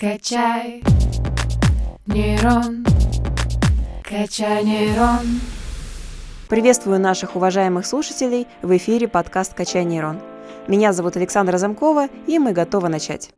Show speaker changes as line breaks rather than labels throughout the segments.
Качай нейрон, качай нейрон.
Приветствую наших уважаемых слушателей в эфире подкаст «Качай нейрон». Меня зовут Александра Замкова, и мы готовы начать.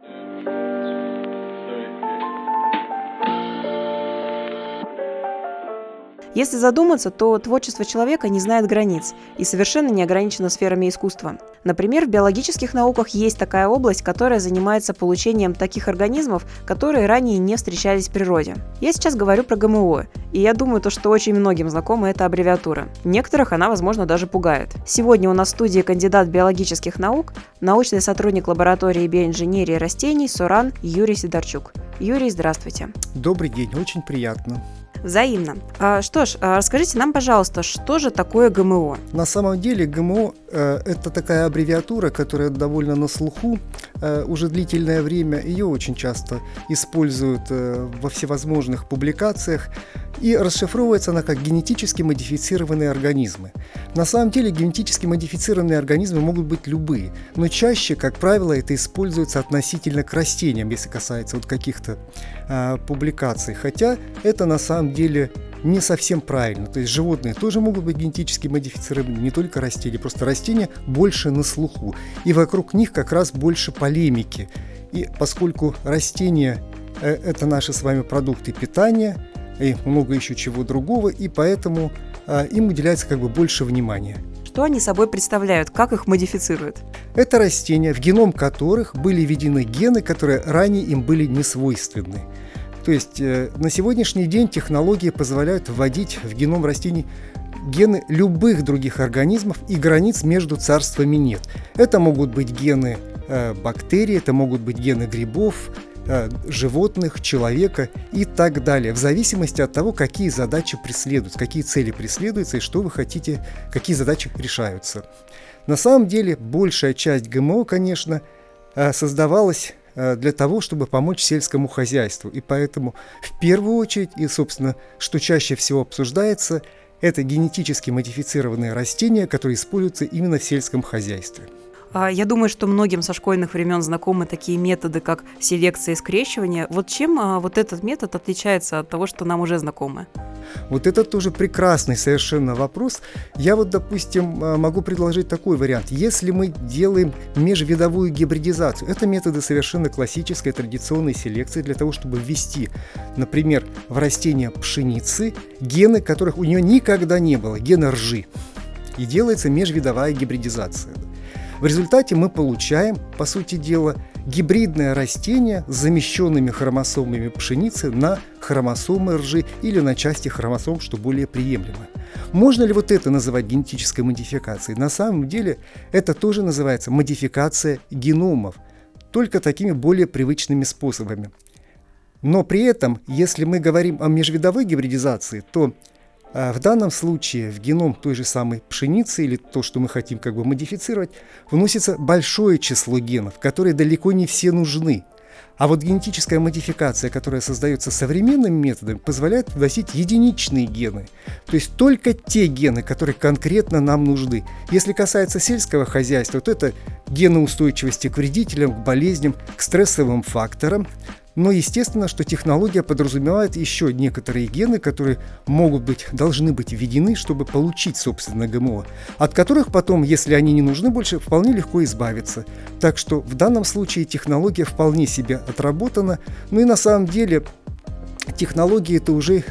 Если задуматься, то творчество человека не знает границ и совершенно не ограничено сферами искусства. Например, в биологических науках есть такая область, которая занимается получением таких организмов, которые ранее не встречались в природе. Я сейчас говорю про ГМО, и я думаю, то, что очень многим знакома эта аббревиатура. Некоторых она, возможно, даже пугает. Сегодня у нас в студии кандидат биологических наук, научный сотрудник лаборатории биоинженерии растений Суран Юрий Сидорчук. Юрий, здравствуйте.
Добрый день, очень приятно.
Взаимно. А, что ж, а расскажите нам, пожалуйста, что же такое ГМО?
На самом деле ГМО э, это такая аббревиатура, которая довольно на слуху уже длительное время. Ее очень часто используют э, во всевозможных публикациях. И расшифровывается она как генетически модифицированные организмы. На самом деле генетически модифицированные организмы могут быть любые, но чаще, как правило, это используется относительно к растениям, если касается вот каких-то э, публикаций. Хотя это на самом деле не совсем правильно. То есть животные тоже могут быть генетически модифицированы, не только растения, просто растения больше на слуху. И вокруг них как раз больше полемики. И поскольку растения э, это наши с вами продукты питания и много еще чего другого, и поэтому э, им уделяется как бы больше внимания.
Что они собой представляют? Как их модифицируют?
Это растения, в геном которых были введены гены, которые ранее им были не свойственны. То есть э, на сегодняшний день технологии позволяют вводить в геном растений гены любых других организмов и границ между царствами нет. Это могут быть гены э, бактерий, это могут быть гены грибов, э, животных, человека и так далее, в зависимости от того, какие задачи преследуются, какие цели преследуются и что вы хотите, какие задачи решаются. На самом деле большая часть ГМО, конечно, создавалась для того, чтобы помочь сельскому хозяйству. И поэтому в первую очередь, и, собственно, что чаще всего обсуждается, это генетически модифицированные растения, которые используются именно в сельском хозяйстве.
А, я думаю, что многим со школьных времен знакомы такие методы, как селекция и скрещивание. Вот чем а, вот этот метод отличается от того, что нам уже знакомы?
Вот это тоже прекрасный совершенно вопрос. Я вот, допустим, а, могу предложить такой вариант. Если мы делаем межвидовую гибридизацию, это методы совершенно классической традиционной селекции для того, чтобы ввести, например, в растение пшеницы гены, которых у нее никогда не было, гены ржи. И делается межвидовая гибридизация. В результате мы получаем, по сути дела, гибридное растение с замещенными хромосомами пшеницы на хромосомы ржи или на части хромосом, что более приемлемо. Можно ли вот это называть генетической модификацией? На самом деле это тоже называется модификация геномов, только такими более привычными способами. Но при этом, если мы говорим о межвидовой гибридизации, то в данном случае в геном той же самой пшеницы или то, что мы хотим как бы модифицировать, вносится большое число генов, которые далеко не все нужны. А вот генетическая модификация, которая создается современными методами, позволяет вносить единичные гены. То есть только те гены, которые конкретно нам нужны. Если касается сельского хозяйства, то это гены устойчивости к вредителям, к болезням, к стрессовым факторам. Но естественно, что технология подразумевает еще некоторые гены, которые могут быть, должны быть введены, чтобы получить, собственно, ГМО, от которых потом, если они не нужны больше, вполне легко избавиться. Так что в данном случае технология вполне себе отработана. Ну и на самом деле технологии это уже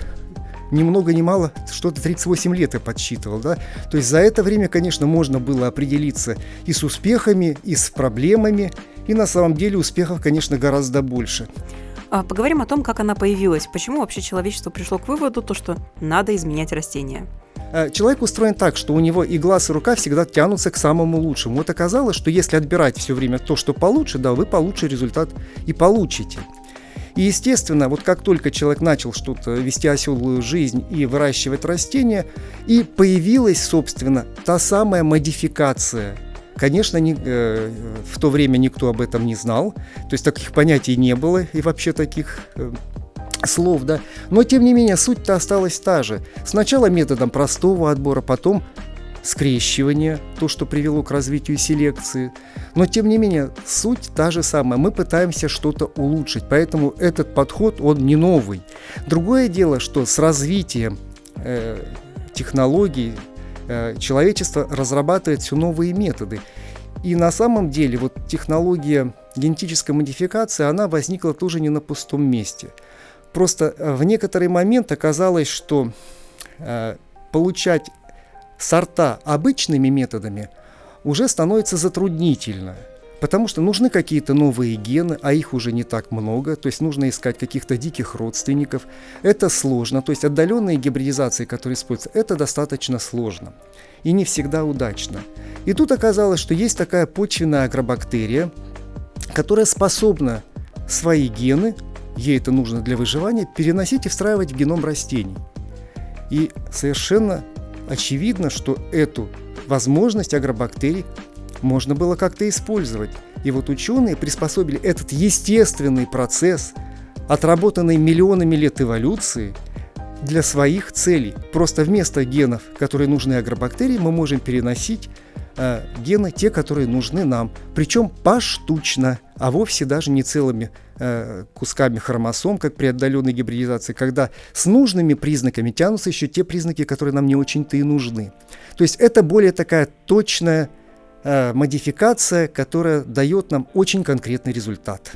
ни много ни мало, что-то 38 лет я подсчитывал, да. То есть за это время, конечно, можно было определиться и с успехами, и с проблемами, и на самом деле успехов, конечно, гораздо больше.
А, поговорим о том, как она появилась. Почему вообще человечество пришло к выводу, то, что надо изменять растения?
А, человек устроен так, что у него и глаз, и рука всегда тянутся к самому лучшему. Вот оказалось, что если отбирать все время то, что получше, да, вы получше результат и получите. И, естественно, вот как только человек начал что-то вести оседлую жизнь и выращивать растения, и появилась, собственно, та самая модификация – Конечно, не, э, в то время никто об этом не знал, то есть таких понятий не было и вообще таких э, слов, да. Но тем не менее суть-то осталась та же. Сначала методом простого отбора, потом скрещивание, то, что привело к развитию селекции. Но, тем не менее, суть та же самая. Мы пытаемся что-то улучшить, поэтому этот подход, он не новый. Другое дело, что с развитием э, технологий человечество разрабатывает все новые методы. И на самом деле вот технология генетической модификации, она возникла тоже не на пустом месте. Просто э, в некоторый момент оказалось, что э, получать сорта обычными методами уже становится затруднительно. Потому что нужны какие-то новые гены, а их уже не так много, то есть нужно искать каких-то диких родственников. Это сложно, то есть отдаленные гибридизации, которые используются, это достаточно сложно и не всегда удачно. И тут оказалось, что есть такая почвенная агробактерия, которая способна свои гены, ей это нужно для выживания, переносить и встраивать в геном растений. И совершенно очевидно, что эту возможность агробактерий можно было как-то использовать. И вот ученые приспособили этот естественный процесс, отработанный миллионами лет эволюции, для своих целей. Просто вместо генов, которые нужны агробактерии, мы можем переносить э, гены, те, которые нужны нам. Причем поштучно, а вовсе даже не целыми э, кусками хромосом, как при отдаленной гибридизации, когда с нужными признаками тянутся еще те признаки, которые нам не очень-то и нужны. То есть это более такая точная Э, модификация, которая дает нам очень конкретный результат.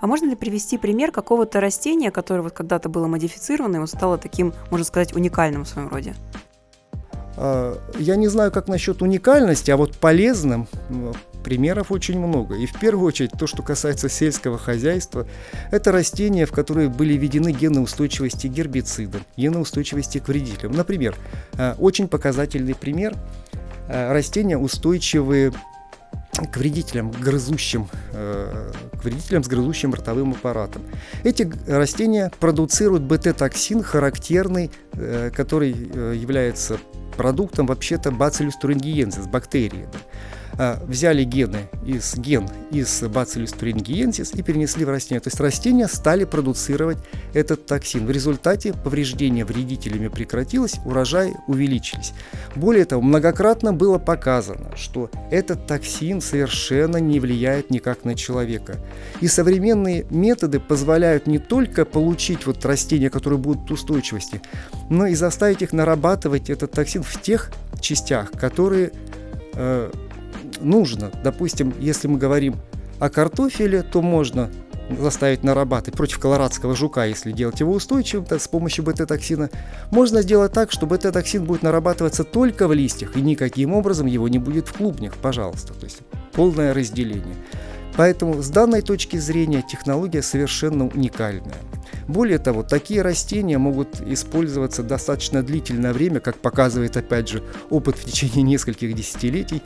А можно ли привести пример какого-то растения, которое вот когда-то было модифицировано, и стало таким, можно сказать, уникальным в своем роде?
А, я не знаю, как насчет уникальности, а вот полезным примеров очень много. И в первую очередь то, что касается сельского хозяйства, это растения, в которые были введены гены устойчивости к гербицидам, гены устойчивости к вредителям. Например, э, очень показательный пример – растения устойчивые к вредителям, грызущим, э, к вредителям с грызущим ротовым аппаратом. Эти растения продуцируют БТ-токсин, характерный, э, который является продуктом вообще-то Bacillus thuringiensis, бактерии. А, взяли гены из ген из Bacillus thuringiensis и перенесли в растения. То есть растения стали продуцировать этот токсин. В результате повреждение вредителями прекратилось, урожай увеличились. Более того, многократно было показано, что этот токсин совершенно не влияет никак на человека. И современные методы позволяют не только получить вот растения, которые будут устойчивости, но и заставить их нарабатывать этот токсин в тех частях, которые э, нужно. Допустим, если мы говорим о картофеле, то можно заставить нарабатывать против колорадского жука, если делать его устойчивым то с помощью бета-токсина, можно сделать так, что бета-токсин будет нарабатываться только в листьях, и никаким образом его не будет в клубнях, пожалуйста. То есть полное разделение. Поэтому с данной точки зрения технология совершенно уникальная. Более того, такие растения могут использоваться достаточно длительное время, как показывает опять же опыт в течение нескольких десятилетий.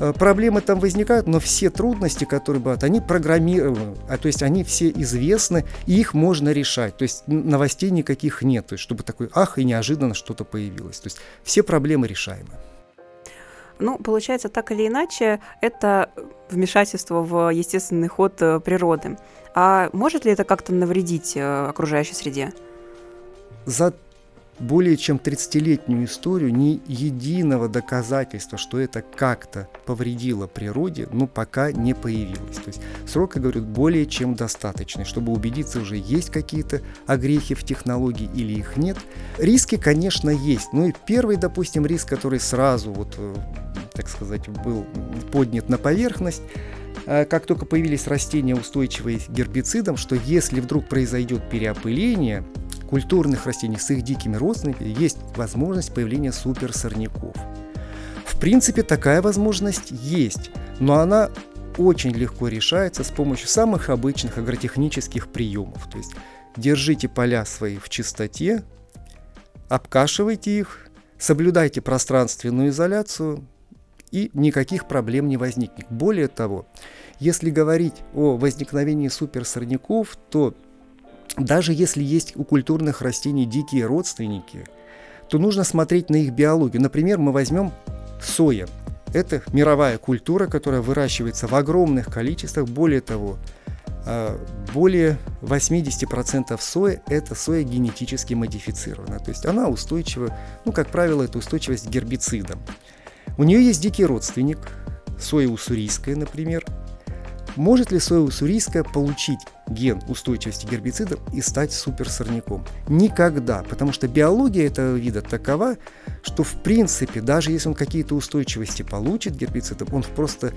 Э, проблемы там возникают, но все трудности, которые бывают, они программированы, а то есть они все известны, и их можно решать. То есть новостей никаких нет, то есть чтобы такой ах и неожиданно что-то появилось. То есть все проблемы решаемы.
Ну, получается, так или иначе, это вмешательство в естественный ход э, природы. А может ли это как-то навредить э, окружающей среде?
За более чем 30-летнюю историю ни единого доказательства, что это как-то повредило природе, ну, пока не появилось. То есть срок, я говорю, более чем достаточный, чтобы убедиться, уже есть какие-то огрехи в технологии или их нет. Риски, конечно, есть. Ну и первый, допустим, риск, который сразу, вот, э, так сказать, был поднят на поверхность, э, как только появились растения, устойчивые к гербицидам, что если вдруг произойдет переопыление, культурных растений с их дикими родственниками есть возможность появления суперсорняков. В принципе, такая возможность есть, но она очень легко решается с помощью самых обычных агротехнических приемов. То есть держите поля свои в чистоте, обкашивайте их, соблюдайте пространственную изоляцию, и никаких проблем не возникнет. Более того, если говорить о возникновении суперсорняков, то даже если есть у культурных растений дикие родственники, то нужно смотреть на их биологию. Например, мы возьмем соя. Это мировая культура, которая выращивается в огромных количествах. Более того, а, более 80% сои – это соя генетически модифицированная. То есть она устойчива, ну, как правило, это устойчивость к гербицидам. У нее есть дикий родственник, соя уссурийская, например. Может ли соя уссурийская получить ген устойчивости к гербицидам и стать суперсорняком? Никогда, потому что биология этого вида такова, что в принципе, даже если он какие-то устойчивости получит к гербицидам, он просто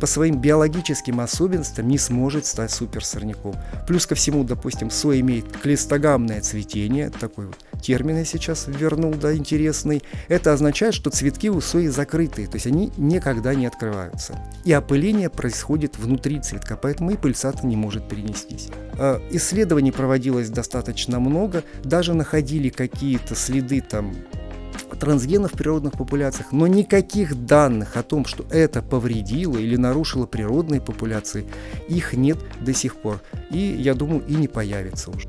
по своим биологическим особенностям не сможет стать суперсорняком. Плюс ко всему, допустим, соя имеет клистогамное цветение, такой вот термин сейчас вернул, да, интересный. Это означает, что цветки у сои закрытые, то есть они никогда не открываются. И опыление происходит внутри цветка, поэтому и пыльца-то не может перенестись. А, исследований проводилось достаточно много, даже находили какие-то следы там трансгенов в природных популяциях, но никаких данных о том, что это повредило или нарушило природные популяции, их нет до сих пор. И, я думаю, и не появится уже.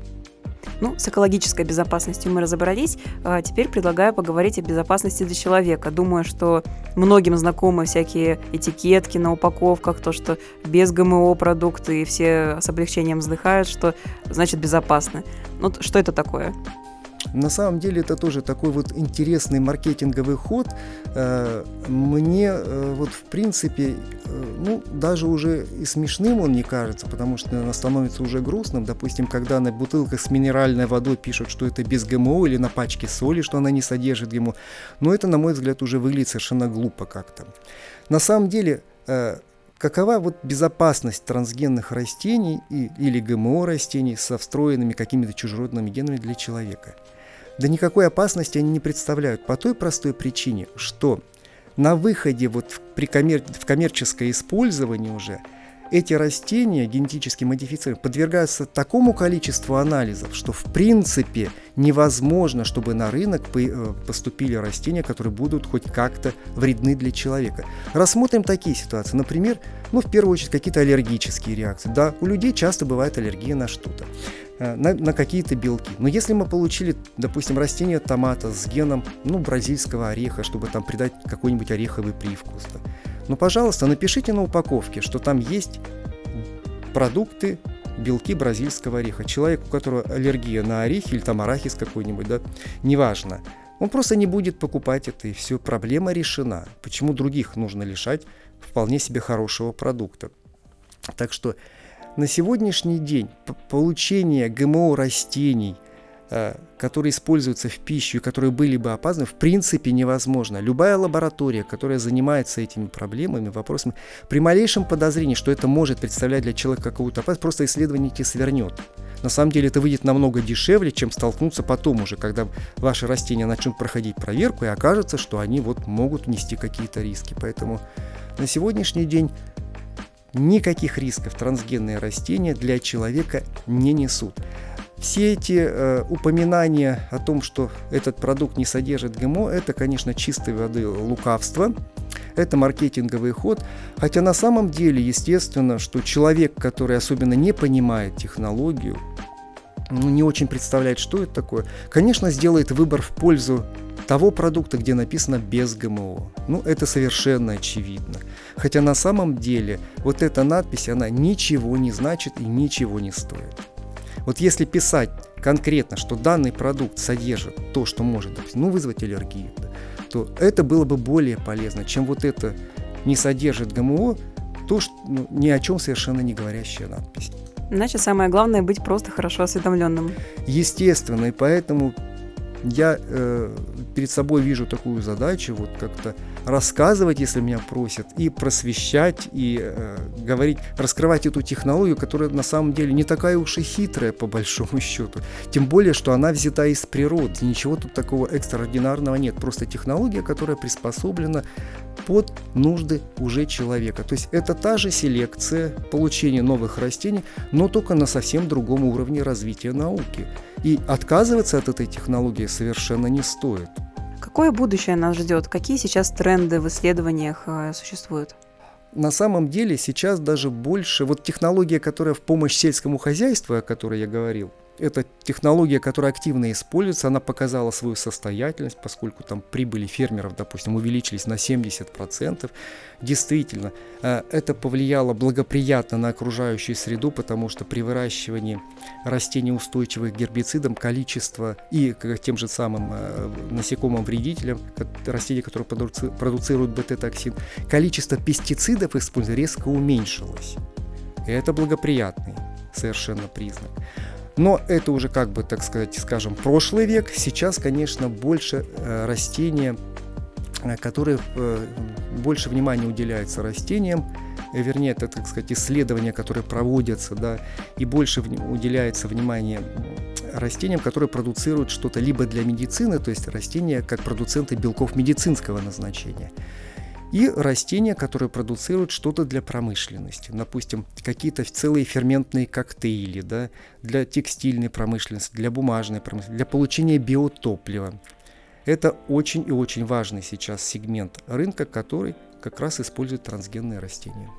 Ну, с экологической безопасностью мы разобрались. А теперь предлагаю поговорить о безопасности для человека. Думаю, что многим знакомы всякие этикетки на упаковках, то, что без ГМО продукты, и все с облегчением вздыхают, что значит безопасно. Ну, что это такое?
На самом деле это тоже такой вот интересный маркетинговый ход. Э, мне э, вот в принципе, э, ну даже уже и смешным он не кажется, потому что он становится уже грустным. Допустим, когда на бутылках с минеральной водой пишут, что это без ГМО или на пачке соли, что она не содержит ГМО. Но это, на мой взгляд, уже выглядит совершенно глупо как-то. На самом деле какова вот безопасность трансгенных растений и, или ГМО растений со встроенными какими-то чужеродными генами для человека? Да никакой опасности они не представляют по той простой причине, что на выходе вот в, при коммер... в коммерческое использование уже эти растения генетически модифицированные подвергаются такому количеству анализов, что в принципе невозможно, чтобы на рынок э, поступили растения, которые будут хоть как-то вредны для человека. Рассмотрим такие ситуации. Например, ну, в первую очередь, какие-то аллергические реакции. Да, у людей часто бывает аллергия на что-то. Э, на, на какие-то белки. Но если мы получили, допустим, растение томата с геном ну, бразильского ореха, чтобы там придать какой-нибудь ореховый привкус, да, ну, пожалуйста, напишите на упаковке, что там есть продукты, белки бразильского ореха. Человек, у которого аллергия на орехи или там арахис какой-нибудь, да, неважно. Он просто не будет покупать это, и все, проблема решена. Почему других нужно лишать вполне себе хорошего продукта? Так что на сегодняшний день получение ГМО растений, э, которые используются в пищу и которые были бы опасны, в принципе невозможно. Любая лаборатория, которая занимается этими проблемами, вопросами, при малейшем подозрении, что это может представлять для человека какую-то опасность, просто исследование свернет. На самом деле это выйдет намного дешевле, чем столкнуться потом уже, когда ваши растения начнут проходить проверку и окажется, что они вот могут нести какие-то риски. Поэтому на сегодняшний день никаких рисков трансгенные растения для человека не несут. Все эти э, упоминания о том, что этот продукт не содержит ГМО, это, конечно, чистой воды лукавство. Это маркетинговый ход. Хотя на самом деле, естественно, что человек, который особенно не понимает технологию, ну, не очень представляет, что это такое, конечно, сделает выбор в пользу того продукта, где написано без ГМО. Ну, это совершенно очевидно. Хотя на самом деле вот эта надпись, она ничего не значит и ничего не стоит. Вот если писать конкретно, что данный продукт содержит то, что может ну, вызвать аллергию, то это было бы более полезно, чем вот это не содержит ГМО, то, что, ну, ни о чем совершенно не говорящая надпись.
Значит, самое главное быть просто хорошо осведомленным.
Естественно, и поэтому я э, перед собой вижу такую задачу, вот как-то рассказывать, если меня просят, и просвещать, и э, говорить, раскрывать эту технологию, которая на самом деле не такая уж и хитрая по большому счету. Тем более, что она взята из природы. Ничего тут такого экстраординарного нет. Просто технология, которая приспособлена под нужды уже человека. То есть это та же селекция получения новых растений, но только на совсем другом уровне развития науки. И отказываться от этой технологии совершенно не стоит.
Какое будущее нас ждет? Какие сейчас тренды в исследованиях э, существуют?
на самом деле сейчас даже больше, вот технология, которая в помощь сельскому хозяйству, о которой я говорил, это технология, которая активно используется, она показала свою состоятельность, поскольку там прибыли фермеров, допустим, увеличились на 70%. Действительно, э, это повлияло благоприятно на окружающую среду, потому что при выращивании растений, устойчивых к гербицидам, количество и к тем же самым э, насекомым вредителям, растений, которые продуцируют бета-токсин, количество пестицидов используя резко уменьшилось. И это благоприятный совершенно признак. Но это уже как бы, так сказать, скажем, прошлый век. Сейчас, конечно, больше э, растения, э, которые э, больше внимания уделяется растениям, вернее, это, так сказать, исследования, которые проводятся, да, и больше уделяется внимание растениям, которые продуцируют что-то либо для медицины, то есть растения как продуценты белков медицинского назначения, и растения, которые продуцируют что-то для промышленности. Допустим, какие-то целые ферментные коктейли да, для текстильной промышленности, для бумажной промышленности, для получения биотоплива. Это очень и очень важный сейчас сегмент рынка, который как раз использует трансгенные растения.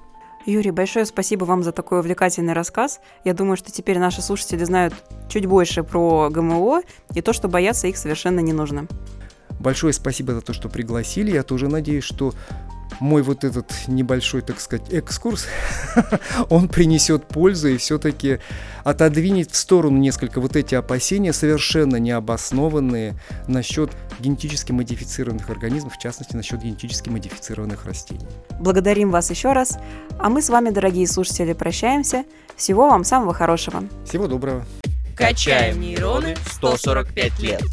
Юрий, большое спасибо вам за такой увлекательный рассказ. Я думаю, что теперь наши слушатели знают чуть больше про ГМО и то, что бояться их совершенно не нужно.
Большое спасибо за то, что пригласили. Я тоже надеюсь, что мой вот этот небольшой, так сказать, экскурс, он принесет пользу и все-таки отодвинет в сторону несколько вот эти опасения, совершенно необоснованные насчет генетически модифицированных организмов, в частности, насчет генетически модифицированных растений.
Благодарим вас еще раз, а мы с вами, дорогие слушатели, прощаемся. Всего вам самого хорошего.
Всего доброго.
Качаем нейроны 145 лет.